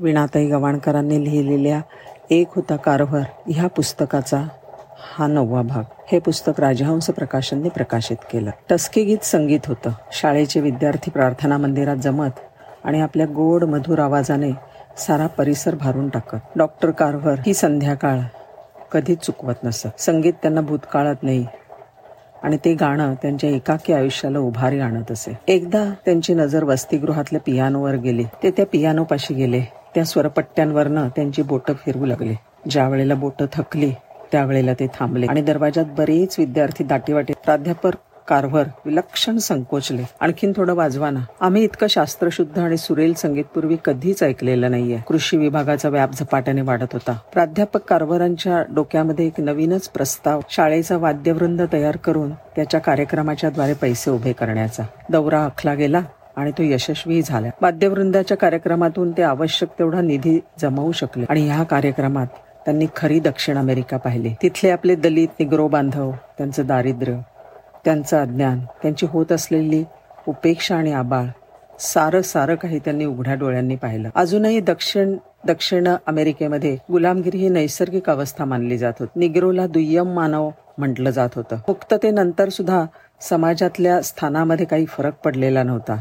विणाताई गवाणकरांनी लिहिलेल्या एक होता कारभार ह्या पुस्तकाचा हा नववा भाग. हे पुस्तक राजहंस प्रकाशनने प्रकाशित केलं. टस्के गीत संगीत होतं. शाळेचे विद्यार्थी प्रार्थना मंदिरात जमत आणि आपल्या गोड मधुर आवाजाने सारा परिसर भारून टाकत. डॉक्टर कारभार ही संध्याकाळ कधीच चुकवत नसत. संगीत त्यांना भूतकाळात नाही आणि ते गाणं त्यांच्या एकाकी आयुष्याला उभारी आणत असे. एकदा त्यांची नजर वसतिगृहातल्या पियानोवर गेली. ते त्या पियानोपाशी गेले. त्या स्वरपट्ट्यांवरनं त्यांची बोटं फिरवू लागले. ज्या वेळेला बोटं थकली त्यावेळेला ते थांबले. आणि दरवाजात बरेच विद्यार्थी दाटीवाटे. प्राध्यापक कारभार विलक्षण संकोचले. आणखीन थोडं वाजवाना आम्ही इतकं शास्त्रशुद्ध आणि सुरेल संगीत पूर्वी कधीच ऐकलेलं नाहीये. कृषी विभागाचा व्याप झपाट्याने वाढत होता. प्राध्यापक कारभारांच्या डोक्यामध्ये एक नवीनच प्रस्ताव शाळेचा वाद्यवृंद तयार करून त्याच्या कार्यक्रमाच्या द्वारे पैसे उभे करण्याचा. दौरा आखला गेला. आणि तो यशस्वी झाला. वाद्यवृंदाच्या कार्यक्रमातून ते आवश्यक तेवढा निधी जमवू शकले आणि ह्या कार्यक्रमात त्यांनी खरी दक्षिण अमेरिका पाहिली. तिथले आपले दलित निग्रो बांधव त्यांचं दारिद्र्य त्यांचं अज्ञान त्यांची होत असलेली उपेक्षा आणि आबाळ सारं सारं काही त्यांनी उघड्या डोळ्यांनी पाहिलं. अजूनही दक्षिण दक्षिण अमेरिकेमध्ये गुलामगिरी ही नैसर्गिक अवस्था मानली जात होती. निग्रोला दुय्यम मानव म्हटलं जात होतं. मुक्ततेनंतर सुद्धा समाजातल्या स्थानामध्ये काही फरक पडलेला नव्हता.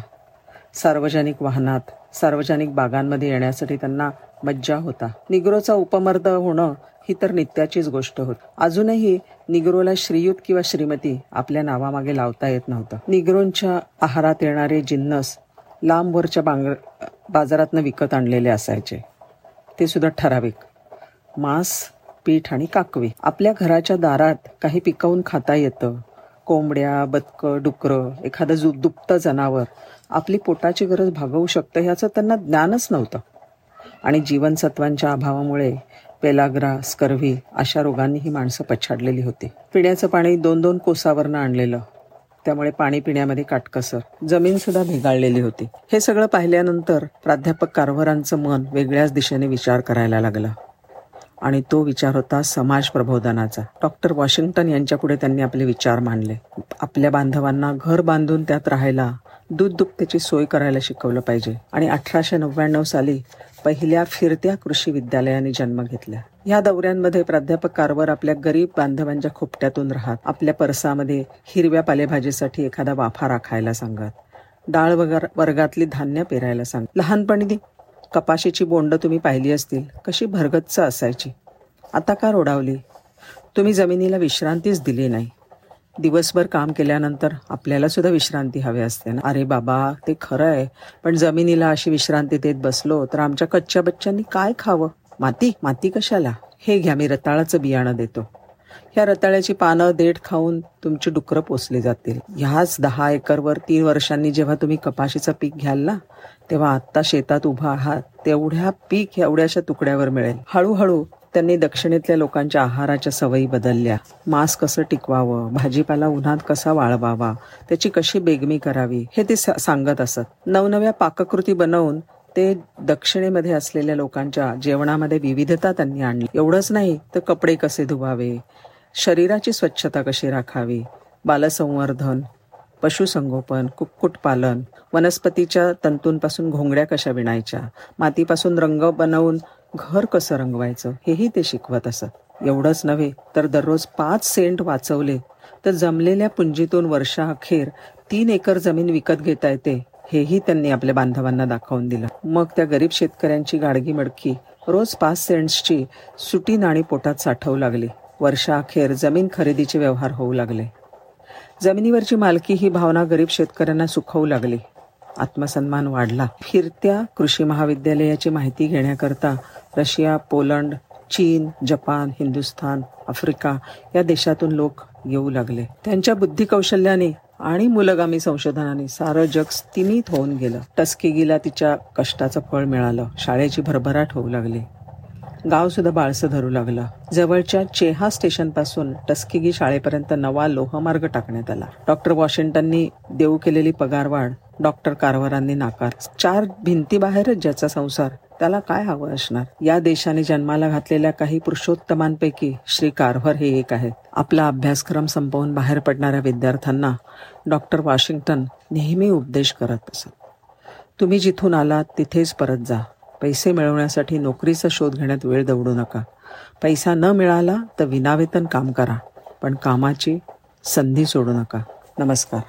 सार्वजनिक वाहनात सार्वजनिक बागांमध्ये येण्यासाठी त्यांना मज्जा होता. निग्रोचा उपमर्द होणं ही तर नित्याचीच गोष्ट होत. अजूनही निग्रोला श्रीयुत किंवा श्रीमती आपल्या नावामागे लावता येत नव्हतं. निग्रोंच्या आहारात येणारे जिन्नस लांबवरच्या बांग बाजारातनं विकत आणलेले असायचे. ते सुद्धा ठराविक. मांस पीठ आणि काकवी. आपल्या घराच्या दारात काही पिकवून खाता येतं. कोंबड्या बदकं डुकरं एखादं जु दुप्त जनावर. आपली पोटाची गरज भागवू शकतं ह्याचं त्यांना ज्ञानच नव्हतं. आणि जीवनसत्वांच्या अभावामुळे पेलाग्रा स्कर्व्ही अशा रोगांनी ही माणसं पछाडलेली होती. पिण्याचं पाणी दोन दोन कोसावरनं आणलेलं. त्यामुळे पाणी पिण्यामध्ये काटकसर. जमीन सुद्धा भेगाळलेली होती. हे सगळं पाहिल्यानंतर प्राध्यापक कारभारांचं मन वेगळ्याच दिशेने विचार करायला लागला. आणि तो विचार होता समाज प्रबोधनाचा. डॉक्टर वॉशिंग्टन यांच्यापुढे त्यांनी आपले विचार मांडले. आपल्या बांधवांना घर बांधून त्यात राहायला दूध दुभतेची सोय करायला शिकवलं पाहिजे. आणि अठराशे नव्याण्णव साली पहिल्या फिरत्या कृषी विद्यालयाने जन्म घेतला. या दौऱ्यांमध्ये प्राध्यापक कारवर आपल्या गरीब बांधवांच्या खोपट्यातून राहत आपल्या परसामध्ये हिरव्या पालेभाजीसाठी एखादा वाफा राखायला सांगत डाळ वगर वर्गातली धान्य पेरायला सांग लहानपणी कपाशीची बोंड तुम्ही पाहिली असतील कशी भरगच्च असायची. आता का रोडावली? तुम्ही जमिनीला विश्रांतीच दिली नाही. दिवसभर काम केल्यानंतर आपल्याला सुद्धा विश्रांती हवी असते ना? अरे बाबा ते खरं आहे. पण जमिनीला अशी विश्रांती देत बसलो तर आमच्या कच्च्या बच्च्यांनी काय खावं? माती? माती कशाला? हे घ्या मी रताळाचं बियाणं देतो. ह्या रताळ्याची पानं देठ खाऊन तुमची डुकरं पोचली जातील. ह्याच दहा एकरवर तीन वर्षांनी जेव्हा तुम्ही कपाशीचं पीक घ्याल ना तेव्हा आत्ता शेतात उभा आहात तेवढ्या पीक एवढ्याशा तुकड्यावर मिळेल. हळूहळू त्यांनी दक्षिणेतल्या लोकांच्या आहाराच्या सवयी बदलल्या. मांस कसं टिकवावं? भाजीपाला उन्हात कसा वाळवावा? त्याची कशी बेगमी करावी? हे ते सांगत असत. नवनव्या पाककृती बनवून ते दक्षिणेमध्ये असलेल्या लोकांच्या जेवणामध्ये विविधता त्यांनी आणली. एवढंच नाही तर कपडे कसे धुवावे? शरीराची स्वच्छता कशी राखावी? बालसंवर्धन पशुसंगोपन कुक्कुटपालन वनस्पतीच्या तंतूंपासून घोंगड्या कशा विणायच्या? मातीपासून रंग बनवून घर कसं रंगवायचं हेही ते शिकवत असत. एवढंच नव्हे तर दररोज पाच सेंट वाचवले तर जमलेल्या पुंजीतून वर्षाअखेर तीन एकर जमीन विकत घेता येते हेही त्यांनी आपल्या बांधवांना दाखवून दिलं. मग त्या गरीब शेतकऱ्यांची गाडगी मडकी रोज पाच सेंट्सची सुटी नाणी पोटात साठवू लागली. वर्षाअखेर जमीन खरेदीचे व्यवहार होऊ लागले. जमिनीवरची मालकी ही भावना गरीब शेतकऱ्यांना सुखवू लागली. आत्मसन्मान वाढला. फिरत्या कृषी महाविद्यालयाची माहिती घेण्याकरता रशिया पोलंड चीन जपान हिंदुस्थान आफ्रिका या देशातून लोक येऊ लागले. त्यांच्या बुद्धी कौशल्याने आणि मुलगामी संशोधनाने सारं जग स्थिमित होऊन गेलं. टस्केगीला तिच्या कष्टाचं फळ मिळालं. शाळेची भरभराट होऊ लागली. गाव सुद्धा बाळसं धरू लागलं. जवळच्या चेहा स्टेशनपासून टस्केगी शाळेपर्यंत नवा लोहमार्ग टाकण्यात आला. डॉक्टर वॉशिंग्टननी देऊ केलेली पगारवाढ डॉक्टर कारवारांनी नाकार. चार भिंतीबाहेरच ज्याचा संसार त्याला काय हवं असणार? या देशाने जन्माला घातलेल्या काही पुरुषोत्तमांपैकी श्री कारभार हे एक आहेत. आपला अभ्यासक्रम संपवून बाहेर पडणाऱ्या विद्यार्थ्यांना डॉक्टर वॉशिंग्टन नेहमी उपदेश करत असत. तुम्ही जिथून आलात तिथेच परत जा. पैसे मिळवण्यासाठी नोकरीचा शोध घेण्यात वेळ दवडू नका. पैसा न मिळाला तर विनावेतन काम करा पण कामाची संधी सोडू नका. नमस्कार.